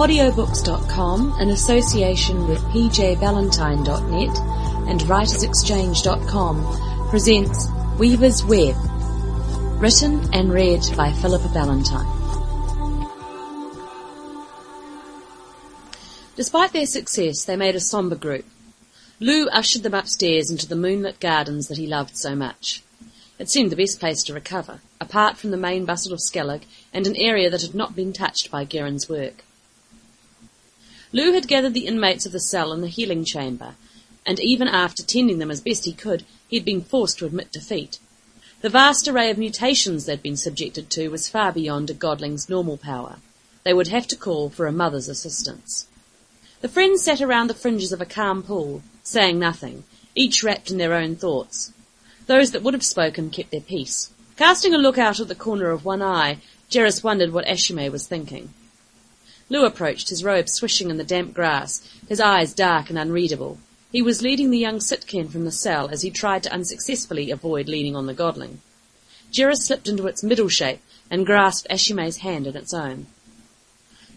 Podiobooks.com, in association with pjvalentine.net and writersexchange.com, presents Weaver's Web, written and read by Philippa Valentine. Despite their success, they made a sombre group. Lou ushered them upstairs into the moonlit gardens that he loved so much. It seemed the best place to recover, apart from the main bustle of Skellig and an area that had not been touched by Guerin's work. Lou had gathered the inmates of the cell in the healing chamber, and even after tending them as best he could, he had been forced to admit defeat. The vast array of mutations they'd been subjected to was far beyond a godling's normal power. They would have to call for a mother's assistance. The friends sat around the fringes of a calm pool, saying nothing, each wrapped in their own thoughts. Those that would have spoken kept their peace. Casting a look out of the corner of one eye, Jerris wondered what Ashi'mei was thinking. Lou approached, his robe swishing in the damp grass, his eyes dark and unreadable. He was leading the young Sitkin from the cell as he tried to unsuccessfully avoid leaning on the godling. Jerris slipped into its middle shape and grasped Ashi'mei's hand in its own.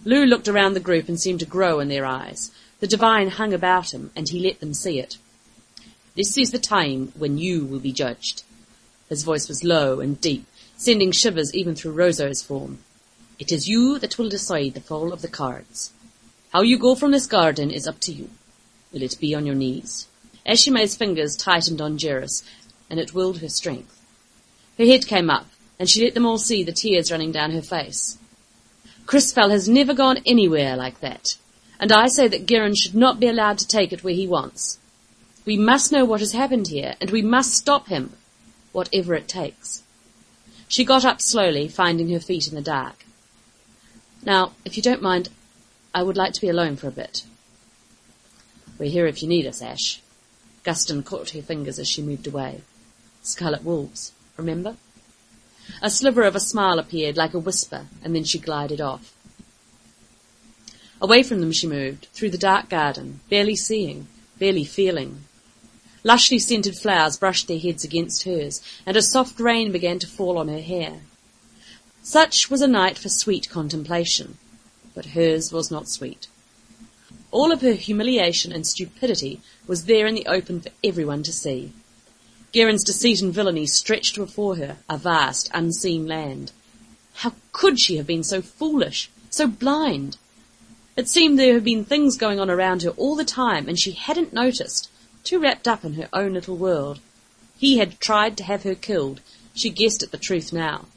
Lou looked around the group and seemed to grow in their eyes. The divine hung about him, and he let them see it. This is the time when you will be judged. His voice was low and deep, sending shivers even through Roso's form. It is you that will decide the fall of the cards. How you go from this garden is up to you. Will it be on your knees? Ashi'mei's fingers tightened on Jerris, and it willed her strength. Her head came up, and she let them all see the tears running down her face. Crisfell has never gone anywhere like that, and I say that Guerin should not be allowed to take it where he wants. We must know what has happened here, and we must stop him, whatever it takes. She got up slowly, finding her feet in the dark. Now, if you don't mind, I would like to be alone for a bit. We're here if you need us, Ash. Guston caught her fingers as she moved away. Scarlet wolves, remember? A sliver of a smile appeared, like a whisper, and then she glided off. Away from them she moved, through the dark garden, barely seeing, barely feeling. Lushly scented flowers brushed their heads against hers, and a soft rain began to fall on her hair. Such was a night for sweet contemplation, but hers was not sweet. All of her humiliation and stupidity was there in the open for everyone to see. Guerin's deceit and villainy stretched before her, a vast, unseen land. How could she have been so foolish, so blind? It seemed there had been things going on around her all the time, and she hadn't noticed, too wrapped up in her own little world. He had tried to have her killed. She guessed at the truth now.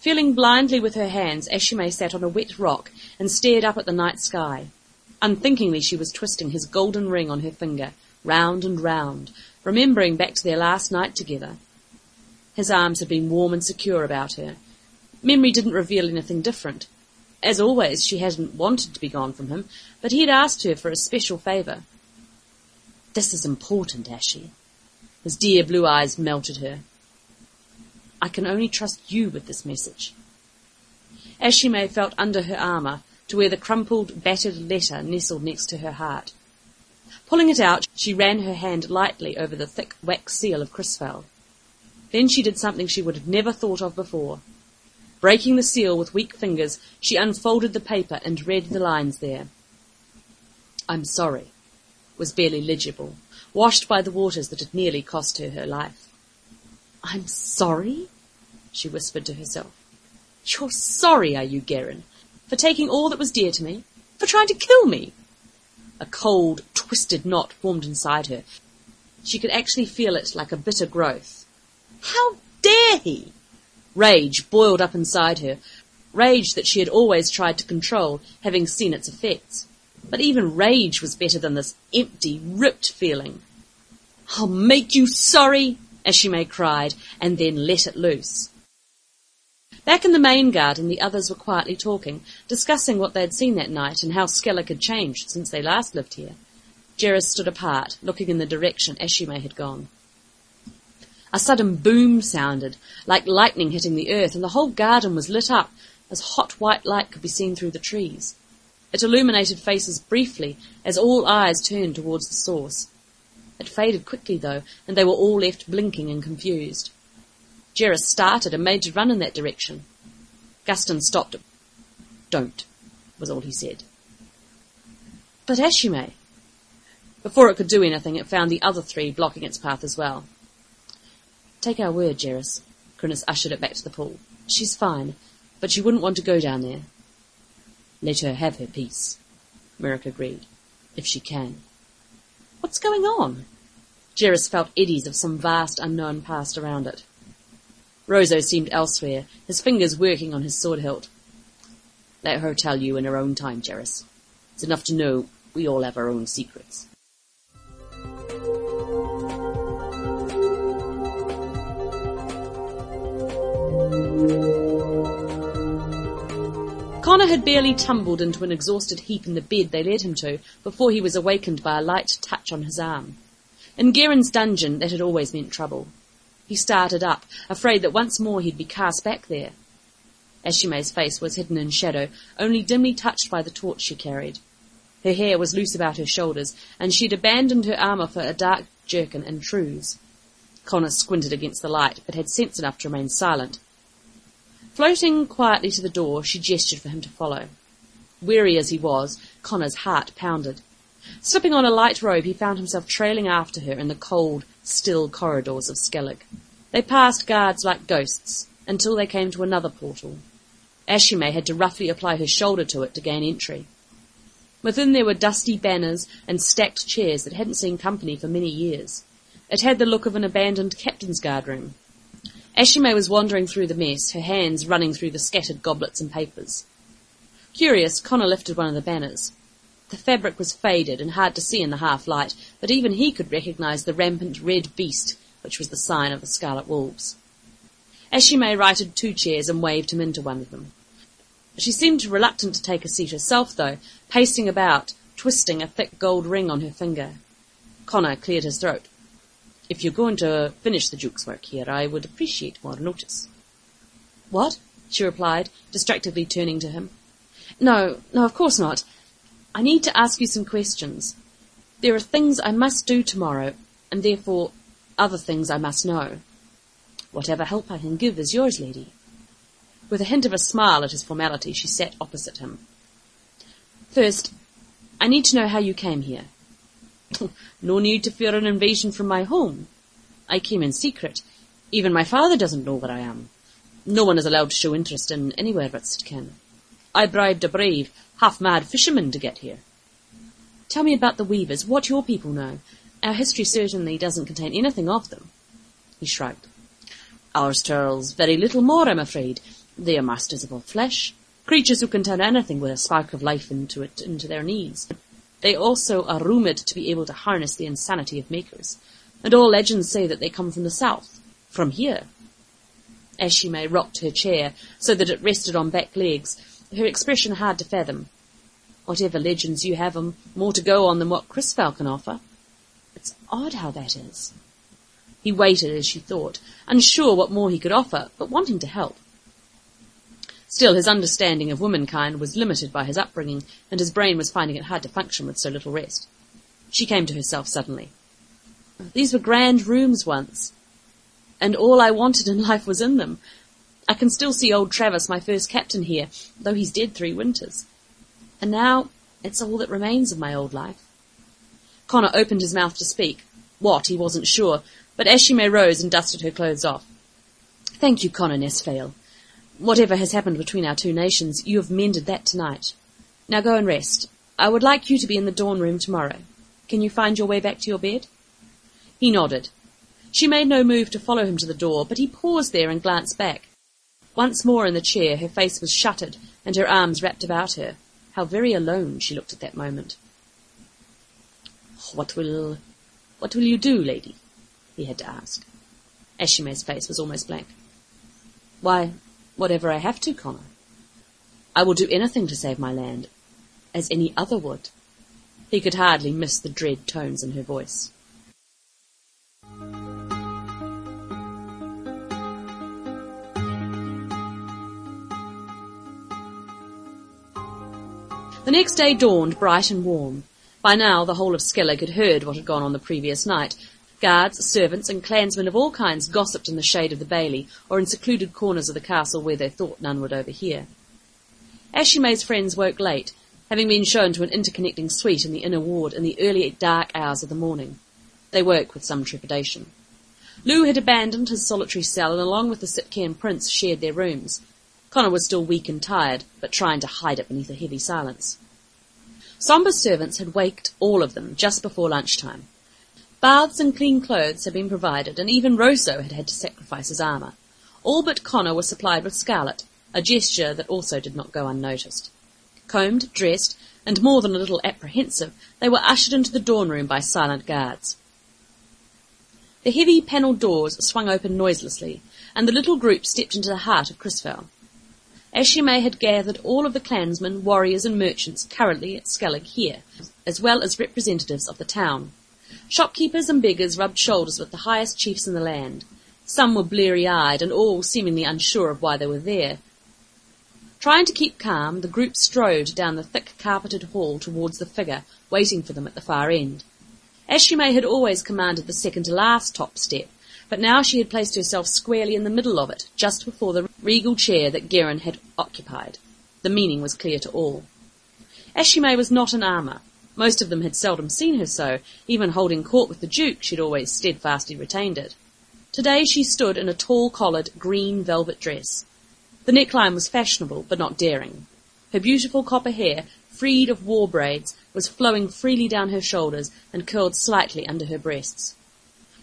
Feeling blindly with her hands, as Ashi'mei sat on a wet rock and stared up at the night sky. Unthinkingly she was twisting his golden ring on her finger, round and round, remembering back to their last night together. His arms had been warm and secure about her. Memory didn't reveal anything different. As always, she hadn't wanted to be gone from him, but he had asked her for a special favour. This is important, Ashy. His dear blue eyes melted her. I can only trust you with this message. Ashi'mei felt under her armour to where the crumpled, battered letter nestled next to her heart. Pulling it out, she ran her hand lightly over the thick wax seal of Crisfell. Then she did something she would have never thought of before. Breaking the seal with weak fingers, she unfolded the paper and read the lines there. I'm sorry, was barely legible, washed by the waters that had nearly cost her her life. I'm sorry? she whispered to herself. You're sorry, are you, Guerin? For taking all that was dear to me? For trying to kill me? A cold, twisted knot formed inside her. She could actually feel it like a bitter growth. How dare he? Rage boiled up inside her, rage that she had always tried to control, having seen its effects. But even rage was better than this empty, ripped feeling. I'll make you sorry, Ashi'mei cried, and then let it loose. Back in the main garden, the others were quietly talking, discussing what they had seen that night and how Skellig had changed since they last lived here. Jerris stood apart, looking in the direction Ashi'mei had gone. A sudden boom sounded, like lightning hitting the earth, and the whole garden was lit up as hot white light could be seen through the trees. It illuminated faces briefly as all eyes turned towards the source. It faded quickly, though, and they were all left blinking and confused. Jerris started and made to run in that direction. Guston stopped. Don't. was all he said. But Ashi'mei. Before it could do anything, it found the other three blocking its path as well. Take our word, Jerris. Cronus ushered it back to the pool. She's fine, but she wouldn't want to go down there. Let her have her peace, Merrick agreed, if she can. What's going on? Jerris felt eddies of some vast unknown past around it. Roseau seemed elsewhere, his fingers working on his sword hilt. Let her tell you in her own time, Jerris. It's enough to know we all have our own secrets. Connor had barely tumbled into an exhausted heap in the bed they led him to before he was awakened by a light touch on his arm. In Garen's dungeon, that had always meant trouble. He started up, afraid that once more he'd be cast back there. Ashi'mei's face was hidden in shadow, only dimly touched by the torch she carried. Her hair was loose about her shoulders, and she'd abandoned her armour for a dark jerkin and trews. Connor squinted against the light, but had sense enough to remain silent. Floating quietly to the door, she gestured for him to follow. Weary as he was, Connor's heart pounded. Slipping on a light robe, he found himself trailing after her in the cold, still corridors of Skellig. They passed guards like ghosts, until they came to another portal. Ashi'mei had to roughly apply her shoulder to it to gain entry. Within there were dusty banners and stacked chairs that hadn't seen company for many years. It had the look of an abandoned captain's guard room. Ashi'mei was wandering through the mess, her hands running through the scattered goblets and papers. Curious, Connor lifted one of the banners. The fabric was faded and hard to see in the half light, but even he could recognize the rampant red beast, which was the sign of the Scarlet Wolves. Ashi'mei righted two chairs and waved him into one of them. She seemed reluctant to take a seat herself, though, pacing about, twisting a thick gold ring on her finger. Connor cleared his throat. If you're going to finish the Duke's work here, I would appreciate more notice. What? she replied, distractedly turning to him. No, no, of course not. I need to ask you some questions. There are things I must do tomorrow, and therefore other things I must know. Whatever help I can give is yours, lady. With a hint of a smile at his formality, she sat opposite him. First, I need to know how you came here. no need to fear an invasion from my home. I came in secret. Even my father doesn't know where I am. No one is allowed to show interest in anywhere but Sitken. I bribed a brave, half-mad fisherman to get here. Tell me about the weavers, what your people know. Our history certainly doesn't contain anything of them. He shrugged. Ours tells very little more, I'm afraid. They are masters of all flesh, creatures who can turn anything with a spark of life into it, into their needs. They also are rumoured to be able to harness the insanity of makers, and all legends say that they come from the south, from here. Ashi'mei rocked her chair so that it rested on back legs, her expression hard to fathom. Whatever legends you have, um, more to go on than what Crisfell can offer. It's odd how that is. He waited as she thought, unsure what more he could offer, but wanting to help. Still, his understanding of womankind was limited by his upbringing, and his brain was finding it hard to function with so little rest. She came to herself suddenly. These were grand rooms once, and all I wanted in life was in them. I can still see old Travis, my first captain here, though he's dead three winters. And now it's all that remains of my old life. Connor opened his mouth to speak. What, he wasn't sure, but Ashi'mei rose and dusted her clothes off. Thank you, Connor Nesfail. Whatever has happened between our two nations, you have mended that tonight. Now go and rest. I would like you to be in the dawn room tomorrow. Can you find your way back to your bed? He nodded. She made no move to follow him to the door, but he paused there and glanced back. Once more in the chair, her face was shuttered and her arms wrapped about her. How very alone she looked at that moment. What will, what will you do, lady? he had to ask. Ashi'mei's face was almost blank. Why, whatever I have to, Connor. I will do anything to save my land, as any other would. He could hardly miss the dread tones in her voice. The next day dawned bright and warm. By now the whole of Skellig had heard what had gone on the previous night, Guards, servants, and clansmen of all kinds gossiped in the shade of the bailey or in secluded corners of the castle where they thought none would overhear. May's friends woke late, having been shown to an interconnecting suite in the inner ward in the early dark hours of the morning. They woke with some trepidation. Lou had abandoned his solitary cell and along with the Sitcairn prince shared their rooms. Connor was still weak and tired, but trying to hide it beneath a heavy silence. Somber's servants had waked all of them just before lunchtime. Baths and clean clothes had been provided, and even Rosso had had to sacrifice his armour. All but Connor were supplied with scarlet, a gesture that also did not go unnoticed. Combed, dressed, and more than a little apprehensive, they were ushered into the dawn room by silent guards. The heavy panelled doors swung open noiselessly, and the little group stepped into the heart of Crisfell. Ashi'mei had gathered all of the clansmen, warriors, and merchants currently at Skellig here, as well as representatives of the town. Shopkeepers and beggars rubbed shoulders with the highest chiefs in the land. Some were bleary-eyed, and all seemingly unsure of why they were there. Trying to keep calm, the group strode down the thick carpeted hall towards the figure waiting for them at the far end. Ashi'mei had always commanded the second to last top step, but now she had placed herself squarely in the middle of it, just before the regal chair that Gerin had occupied. The meaning was clear to all. Ashi'mei was not in armour. Most of them had seldom seen her so, even holding court with the Duke she'd always steadfastly retained it. Today she stood in a tall collared green velvet dress. The neckline was fashionable, but not daring. Her beautiful copper hair, freed of war braids, was flowing freely down her shoulders and curled slightly under her breasts.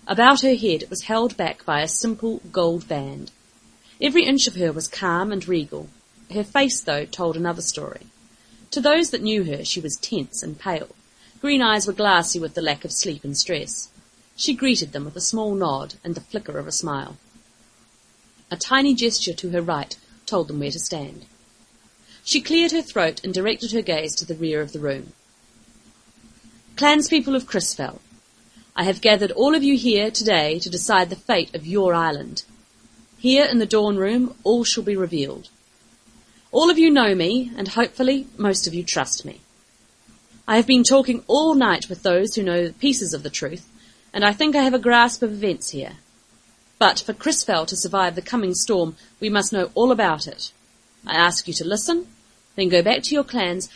About her head it was held back by a simple gold band. Every inch of her was calm and regal. Her face, though, told another story. To those that knew her, she was tense and pale. Green eyes were glassy with the lack of sleep and stress. She greeted them with a small nod and the flicker of a smile. A tiny gesture to her right told them where to stand. She cleared her throat and directed her gaze to the rear of the room. Clanspeople of Crisfell, I have gathered all of you here today to decide the fate of your island. Here in the dawn room, all shall be revealed. All of you know me, and hopefully most of you trust me. I have been talking all night with those who know pieces of the truth, and I think I have a grasp of events here. But for Crisfell to survive the coming storm, we must know all about it. I ask you to listen, then go back to your clans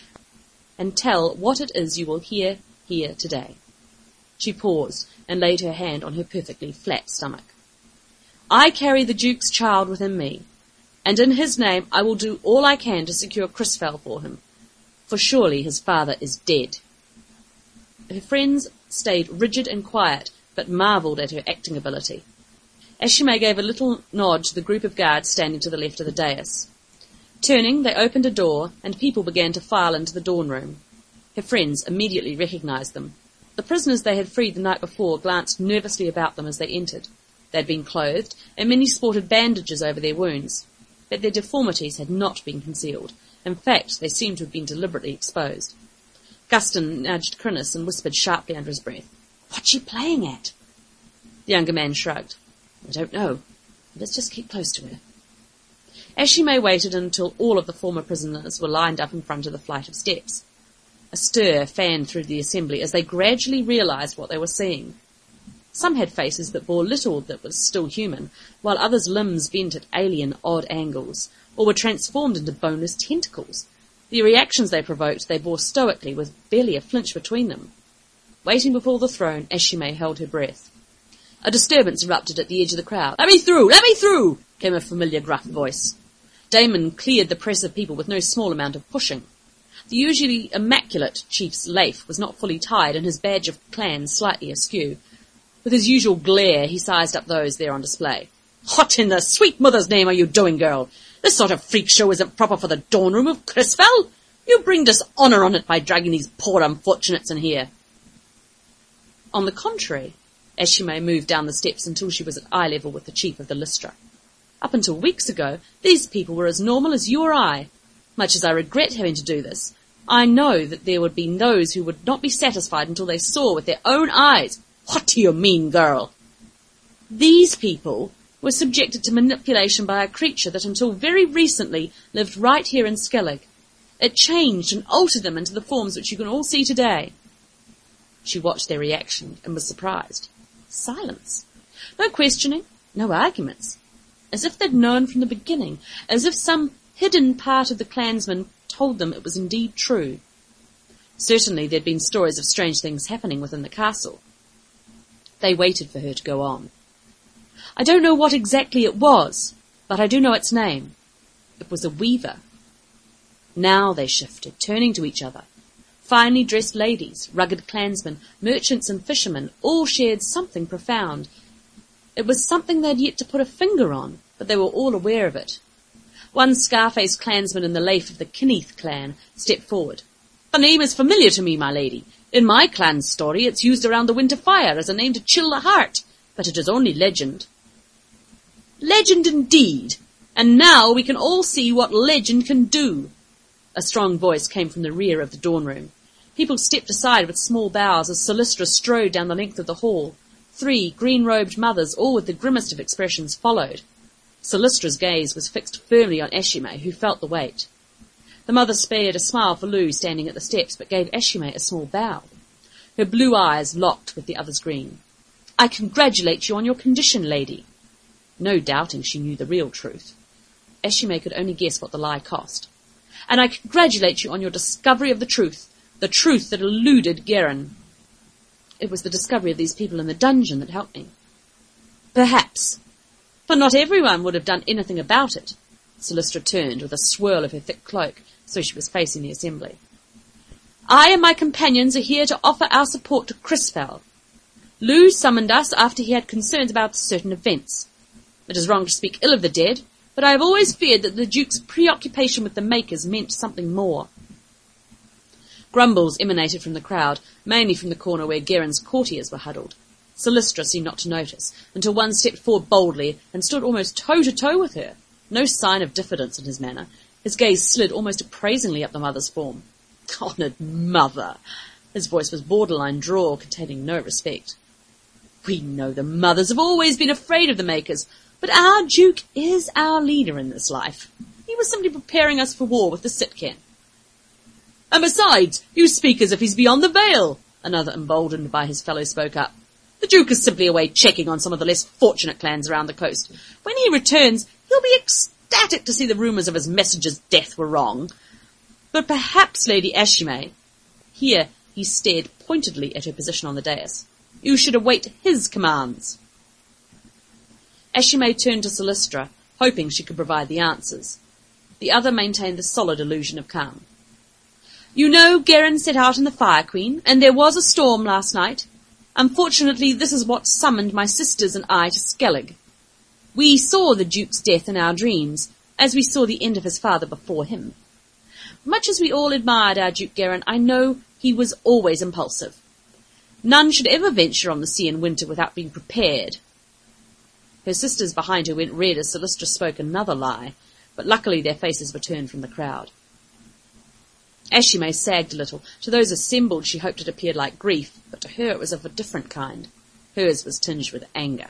and tell what it is you will hear here today. She paused and laid her hand on her perfectly flat stomach. I carry the Duke's child within me, and in his name I will do all I can to secure Crisfell for him, for surely his father is dead. Her friends stayed rigid and quiet, but marvelled at her acting ability. Ashi'mei gave a little nod to the group of guards standing to the left of the dais. Turning, they opened a door, and people began to file into the dawn room. Her friends immediately recognized them. The prisoners they had freed the night before glanced nervously about them as they entered. They had been clothed, and many sported bandages over their wounds. But their deformities had not been concealed. In fact, they seemed to have been deliberately exposed. Guston nudged Crinnis and whispered sharply under his breath, What's she playing at? The younger man shrugged. I don't know. Let's just keep close to her. Ashi'mei waited until all of the former prisoners were lined up in front of the flight of steps. A stir fanned through the assembly as they gradually realized what they were seeing. Some had faces that bore little that was still human, while others' limbs bent at alien, odd angles, or were transformed into boneless tentacles. The reactions they provoked they bore stoically, with barely a flinch between them. Waiting before the throne, Ashi'mei held her breath. A disturbance erupted at the edge of the crowd. Let me through! Let me through! came a familiar gruff voice. Damon cleared the press of people with no small amount of pushing. The usually immaculate chief's lafe was not fully tied and his badge of clan slightly askew. With his usual glare, he sized up those there on display. What in the sweet mother's name are you doing, girl? This sort of freak show isn't proper for the dawn room of Crisfell. You bring dishonour on it by dragging these poor unfortunates in here. On the contrary, Ashi'mei moved down the steps until she was at eye level with the chief of the Lystra. Up until weeks ago, these people were as normal as you or I. Much as I regret having to do this, I know that there would be those who would not be satisfied until they saw with their own eyes. What do you mean, girl? These people were subjected to manipulation by a creature that until very recently lived right here in Skellig. It changed and altered them into the forms which you can all see today. She watched their reaction and was surprised. Silence. No questioning, no arguments. As if they'd known from the beginning, as if some hidden part of the clansmen told them it was indeed true. Certainly there'd been stories of strange things happening within the castle. They waited for her to go on. I don't know what exactly it was, but I do know its name. It was a weaver. Now they shifted, turning to each other. Finely dressed ladies, rugged clansmen, merchants and fishermen all shared something profound. It was something they'd yet to put a finger on, but they were all aware of it. One scar-faced clansman in the laif of the Kinneath clan stepped forward. The name is familiar to me, my lady. In my clan's story, it's used around the winter fire as a name to chill the heart, but it is only legend. Legend indeed! And now we can all see what legend can do. A strong voice came from the rear of the dawn room. People stepped aside with small bows as Solistra strode down the length of the hall. Three green-robed mothers, all with the grimmest of expressions, followed. Solistra's gaze was fixed firmly on Ashi'mei, who felt the weight. The mother spared a smile for Lou standing at the steps, but gave Ashi'mei a small bow. Her blue eyes locked with the other's green. I congratulate you on your condition, lady. No doubting she knew the real truth. Ashi'mei could only guess what the lie cost. And I congratulate you on your discovery of the truth, the truth that eluded Garin. It was the discovery of these people in the dungeon that helped me. Perhaps. But not everyone would have done anything about it. Lystra turned with a swirl of her thick cloak, so she was facing the assembly. I and my companions are here to offer our support to Crisfell. Lou summoned us after he had concerns about certain events. It is wrong to speak ill of the dead, but I have always feared that the Duke's preoccupation with the Makers meant something more. Grumbles emanated from the crowd, mainly from the corner where Garin's courtiers were huddled. Sir seemed not to notice, until one stepped forward boldly and stood almost toe to toe with her. No sign of diffidence in his manner. His gaze slid almost appraisingly up the mother's form. Honoured mother! His voice was borderline drawl, containing no respect. We know the mothers have always been afraid of the makers, but our Duke is our leader in this life. He was simply preparing us for war with the Sitkin. And besides, you speak as if he's beyond the veil, another emboldened by his fellow spoke up. The Duke is simply away checking on some of the less fortunate clans around the coast. When he returns, he'll be ecstatic to see the rumours of his messenger's death were wrong. But perhaps Lady Ashi'mei, here he stared pointedly at her position on the dais, you should await his commands. Ashi'mei turned to Solistra, hoping she could provide the answers. The other maintained the solid illusion of calm. You know Garin set out in the Fire Queen, and there was a storm last night. Unfortunately, this is what summoned my sisters and I to Skellig. We saw the Duke's death in our dreams, as we saw the end of his father before him. Much as we all admired our Duke Garin, I know he was always impulsive. None should ever venture on the sea in winter without being prepared. Her sisters behind her went red as Solistra spoke another lie, but luckily their faces were turned from the crowd. Ashi'mei sagged a little. To those assembled she hoped it appeared like grief, but to her it was of a different kind. Hers was tinged with anger.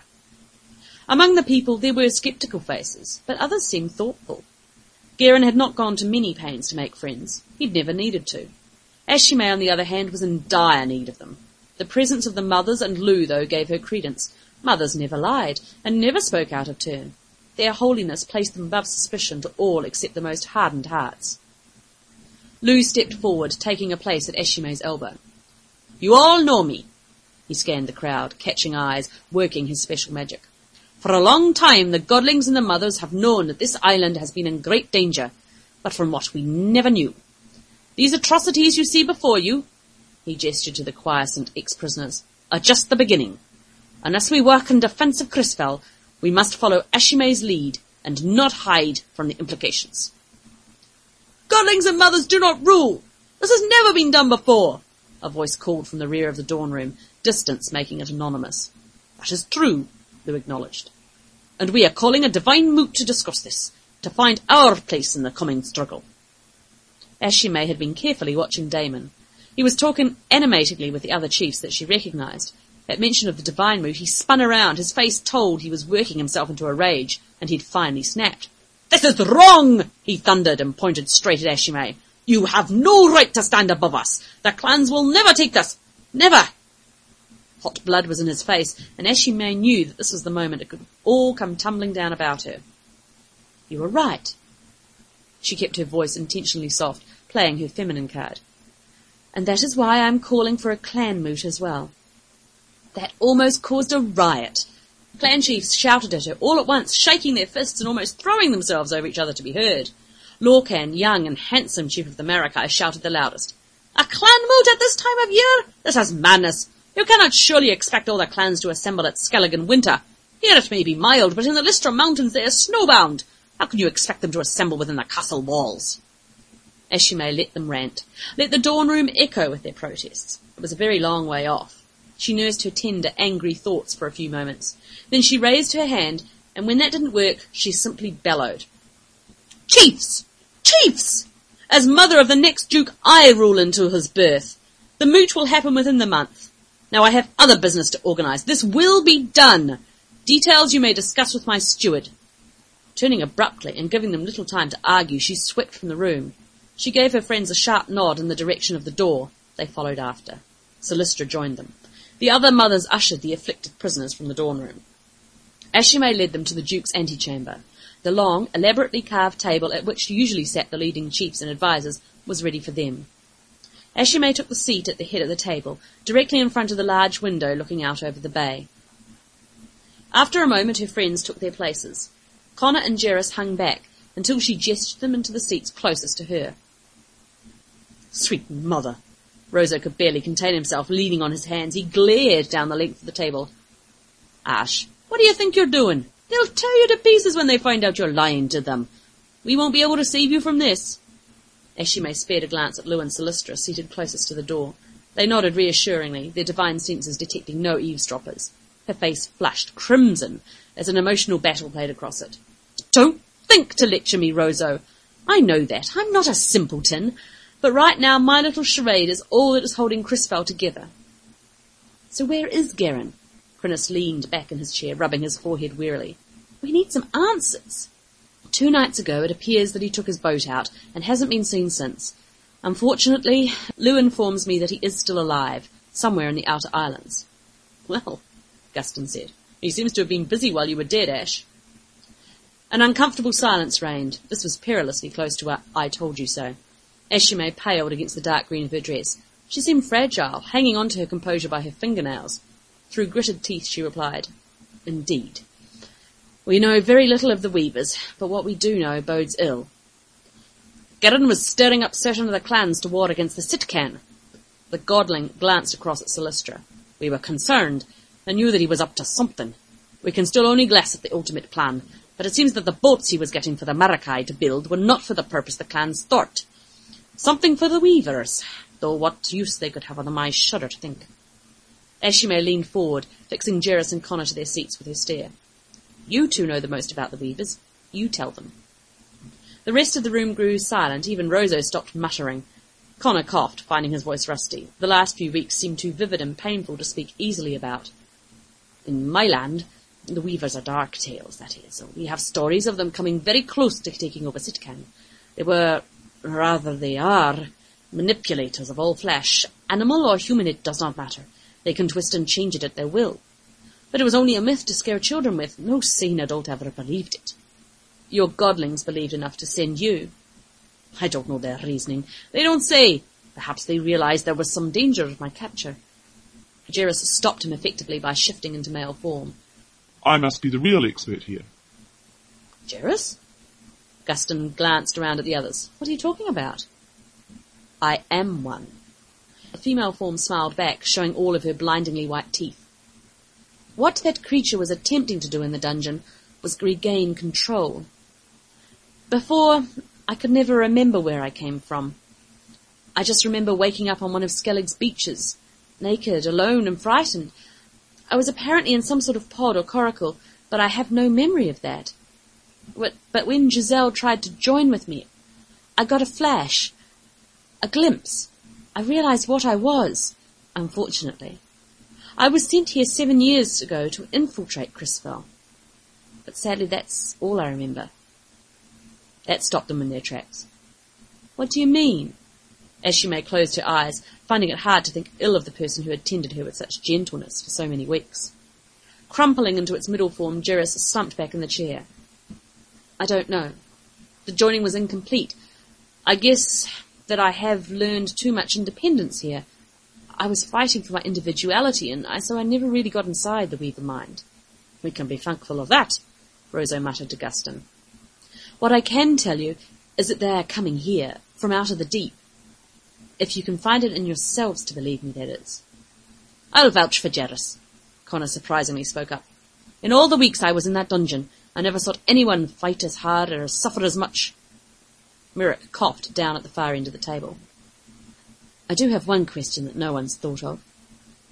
Among the people there were sceptical faces, but others seemed thoughtful. Garin had not gone to many pains to make friends. He'd never needed to. Ashi'mei, on the other hand, was in dire need of them. The presence of the mothers and Lou, though, gave her credence. Mothers never lied, and never spoke out of turn. Their holiness placed them above suspicion to all except the most hardened hearts. Lou stepped forward, taking a place at Ashi'mei's elbow. You all know me. He scanned the crowd, catching eyes, working his special magic. For a long time the godlings and the mothers have known that this island has been in great danger, but from what we never knew. These atrocities you see before you, he gestured to the quiescent ex-prisoners, are just the beginning. Unless we work in defence of Crisfell, we must follow Ashi'mei's lead and not hide from the implications. Godlings and mothers do not rule! This has never been done before! A voice called from the rear of the dawn room, distance making it anonymous. That is true, Lou acknowledged. And we are calling a divine moot to discuss this, to find our place in the coming struggle. Ashi'mei had been carefully watching Damon. He was talking animatedly with the other chiefs that she recognised. At mention of the divine moot, he spun around, his face told he was working himself into a rage, and he'd finally snapped. This is wrong! he thundered and pointed straight at Ashi'mei. You have no right to stand above us. The clans will never take this. Never. Hot blood was in his face, and Ashi'mei knew that this was the moment it could all come tumbling down about her. You were right. She kept her voice intentionally soft, playing her feminine card. And that is why I am calling for a clan moot as well. That almost caused a riot. Clan chiefs shouted at her all at once, shaking their fists and almost throwing themselves over each other to be heard. Lorcan, young and handsome chief of the Maracai, shouted the loudest. A clan moot at this time of year? This is madness. You cannot surely expect all the clans to assemble at Skellig in winter. Here it may be mild, but in the Lystra Mountains they are snowbound. How can you expect them to assemble within the castle walls? Ashi'mei let them rant, let the dawn room echo with their protests. It was a very long way off. She nursed her tender, angry thoughts for a few moments. Then she raised her hand, and when that didn't work, she simply bellowed. Chiefs! Chiefs! As mother of the next Duke, I rule until his birth. The moot will happen within the month. Now I have other business to organise. This will be done. Details you may discuss with my steward. Turning abruptly and giving them little time to argue, she swept from the room. She gave her friends a sharp nod in the direction of the door. They followed after. Solistra joined them. The other mothers ushered the afflicted prisoners from the dawn room. Ashi'mei led them to the Duke's antechamber. The long, elaborately carved table at which usually sat the leading chiefs and advisers was ready for them. Ashi'mei took the seat at the head of the table, directly in front of the large window looking out over the bay. After a moment her friends took their places. Connor and Jerris hung back until she gestured them into the seats closest to her. Sweet mother! Roseau could barely contain himself, leaning on his hands. He glared down the length of the table. Ash, what do you think you're doing? They'll tear you to pieces when they find out you're lying to them. We won't be able to save you from this. Ashi'mei spared a glance at Lou and Solistra, seated closest to the door. They nodded reassuringly, their divine senses detecting no eavesdroppers. Her face flushed crimson as an emotional battle played across it. Don't think to lecture me, Roseau. I know that. I'm not a simpleton. But right now my little charade is all that is holding Crisfell together. So where is Garin? Crinus leaned back in his chair, rubbing his forehead wearily. We need some answers. Two nights ago it appears that he took his boat out and hasn't been seen since. Unfortunately, Lou informs me that he is still alive, somewhere in the outer islands. Well, Guston said, he seems to have been busy while you were dead, Ash. An uncomfortable silence reigned. This was perilously close to a I told you so. Ashi'mei paled against the dark green of her dress. She seemed fragile, hanging on to her composure by her fingernails. Through gritted teeth she replied, Indeed. We know very little of the weavers, but what we do know bodes ill. Garin was stirring up certain of the clans to war against the Sitkan. The godling glanced across at Solistra. We were concerned, and knew that he was up to something. We can still only guess at the ultimate plan, but it seems that the boats he was getting for the Marakai to build were not for the purpose the clans thought. Something for the weavers, though what use they could have of them I shudder to think. Ashi'mei leaned forward, fixing Jerris and Connor to their seats with her stare. You two know the most about the weavers. You tell them. The rest of the room grew silent, even Roseau stopped muttering. Connor coughed, finding his voice rusty. The last few weeks seemed too vivid and painful to speak easily about. In my land, the weavers are dark tales, that is. We have stories of them coming very close to taking over Sitkan. They were Rather they are. Manipulators of all flesh. Animal or human, it does not matter. They can twist and change it at their will. But it was only a myth to scare children with. No sane adult ever believed it. Your godlings believed enough to send you. I don't know their reasoning. They don't say. Perhaps they realized there was some danger of my capture. Jerris stopped him effectively by shifting into male form. I must be the real expert here. Jerris? Guston glanced around at the others. What are you talking about? I am one. The female form smiled back, showing all of her blindingly white teeth. What that creature was attempting to do in the dungeon was regain control. Before, I could never remember where I came from. I just remember waking up on one of Skellig's beaches, naked, alone, and frightened. I was apparently in some sort of pod or coracle, but I have no memory of that. But when Giselle tried to join with me, I got a flash, a glimpse. I realized what I was, unfortunately. I was sent here seven years ago to infiltrate Crisfell. But sadly that's all I remember. That stopped them in their tracks. What do you mean? Ashi'mei closed her eyes, finding it hard to think ill of the person who had tended her with such gentleness for so many weeks. Crumpling into its middle form, Jerris slumped back in the chair. I don't know. The joining was incomplete. I guess that I have learned too much independence here. I was fighting for my individuality, and I, so I never really got inside the Weaver mind. We can be thankful of that, Roseau muttered to Guston. What I can tell you is that they are coming here, from out of the deep. If you can find it in yourselves to believe me, that is. I'll vouch for Jerris, Connor surprisingly spoke up. In all the weeks I was in that dungeon, I never saw anyone fight as hard or suffer as much. Mirrock coughed down at the far end of the table. I do have one question that no one's thought of.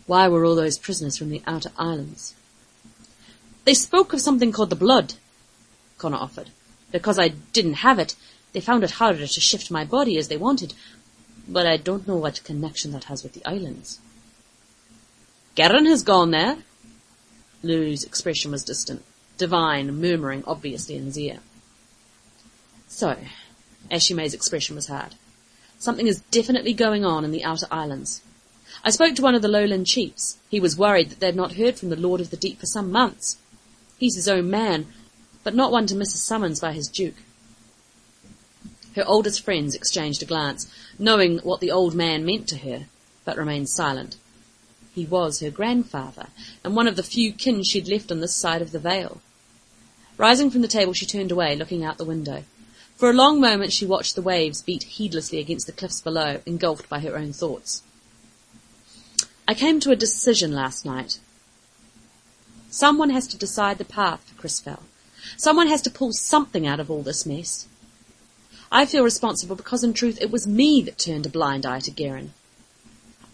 Why were all those prisoners from the outer islands? They spoke of something called the blood, Connor offered. Because I didn't have it, they found it harder to shift my body as they wanted, but I don't know what connection that has with the islands. Garin has gone there. Lou's expression was distant, divine murmuring obviously in his ear. So, Ashi'mei's expression was hard. Something is definitely going on in the outer islands. I spoke to one of the lowland chiefs. He was worried that they'd not heard from the Lord of the Deep for some months. He's his own man, but not one to miss a summons by his duke. Her oldest friends exchanged a glance, knowing what the old man meant to her, but remained silent. He was her grandfather, and one of the few kin she'd left on this side of the Vale. Rising from the table, she turned away, looking out the window. For a long moment she watched the waves beat heedlessly against the cliffs below, engulfed by her own thoughts. I came to a decision last night. Someone has to decide the path for Crisfell. Someone has to pull something out of all this mess. I feel responsible because in truth it was me that turned a blind eye to Garin.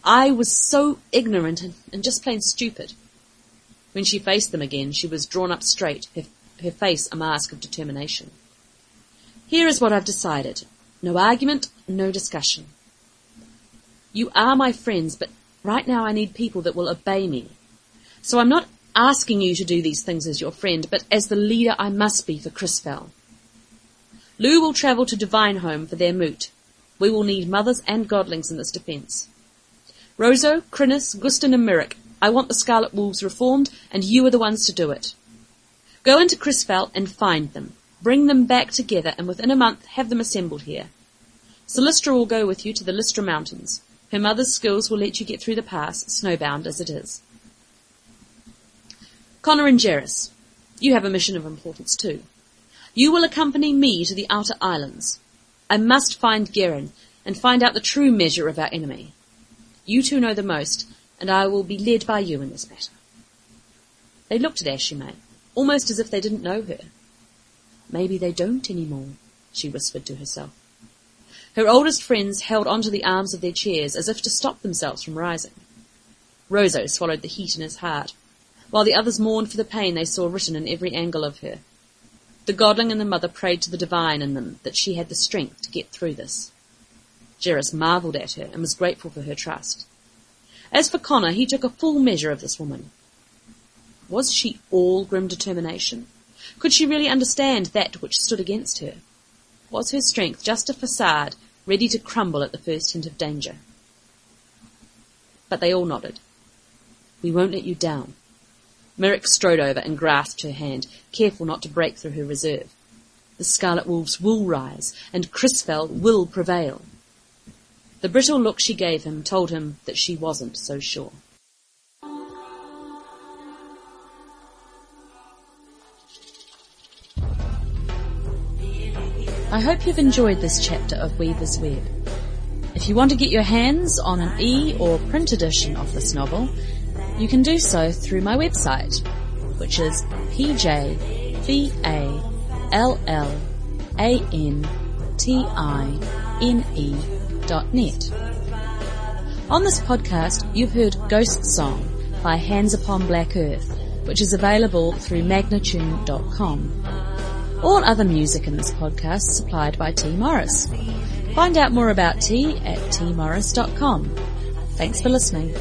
I was so ignorant and, and just plain stupid. When she faced them again, she was drawn up straight, her, her face a mask of determination. Here is what I've decided. No argument, no discussion. You are my friends, but right now I need people that will obey me. So I'm not asking you to do these things as your friend, but as the leader I must be for Crisfell. Lou will travel to Divine Home for their moot. We will need mothers and godlings in this defence. Roseau, Crinnis, Guston and Mirrock, I want the Scarlet Wolves reformed, and you are the ones to do it. Go into Crisfell and find them. Bring them back together, and within a month have them assembled here. Celestra will go with you to the Lystra Mountains. Her mother's skills will let you get through the pass, snowbound as it is. Connor and Jerris, you have a mission of importance too. You will accompany me to the outer islands. I must find Garin and find out the true measure of our enemy. You two know the most, and I will be led by you in this matter. They looked at Ashi'mei, almost as if they didn't know her. Maybe they don't any more, she whispered to herself. Her oldest friends held onto the arms of their chairs as if to stop themselves from rising. Roseau swallowed the heat in his heart, while the others mourned for the pain they saw written in every angle of her. The godling and the mother prayed to the divine in them that she had the strength to get through this. Jerris marvelled at her and was grateful for her trust. As for Connor, he took a full measure of this woman. Was she all grim determination? Could she really understand that which stood against her? Was her strength just a facade, ready to crumble at the first hint of danger? But they all nodded. We won't let you down. Merrick strode over and grasped her hand, careful not to break through her reserve. The Scarlet Wolves will rise, and Crisfell will prevail. The brittle look she gave him told him that she wasn't so sure. I hope you've enjoyed this chapter of Weaver's Web. If you want to get your hands on an e or print edition of this novel, you can do so through my website, which is pjvalentine.net. On this podcast, you've heard Ghost Song by Hands Upon Black Earth, which is available through magnatune.com. All other music in this podcast supplied by T. Morris. Find out more about T at tmorris.com. Thanks for listening.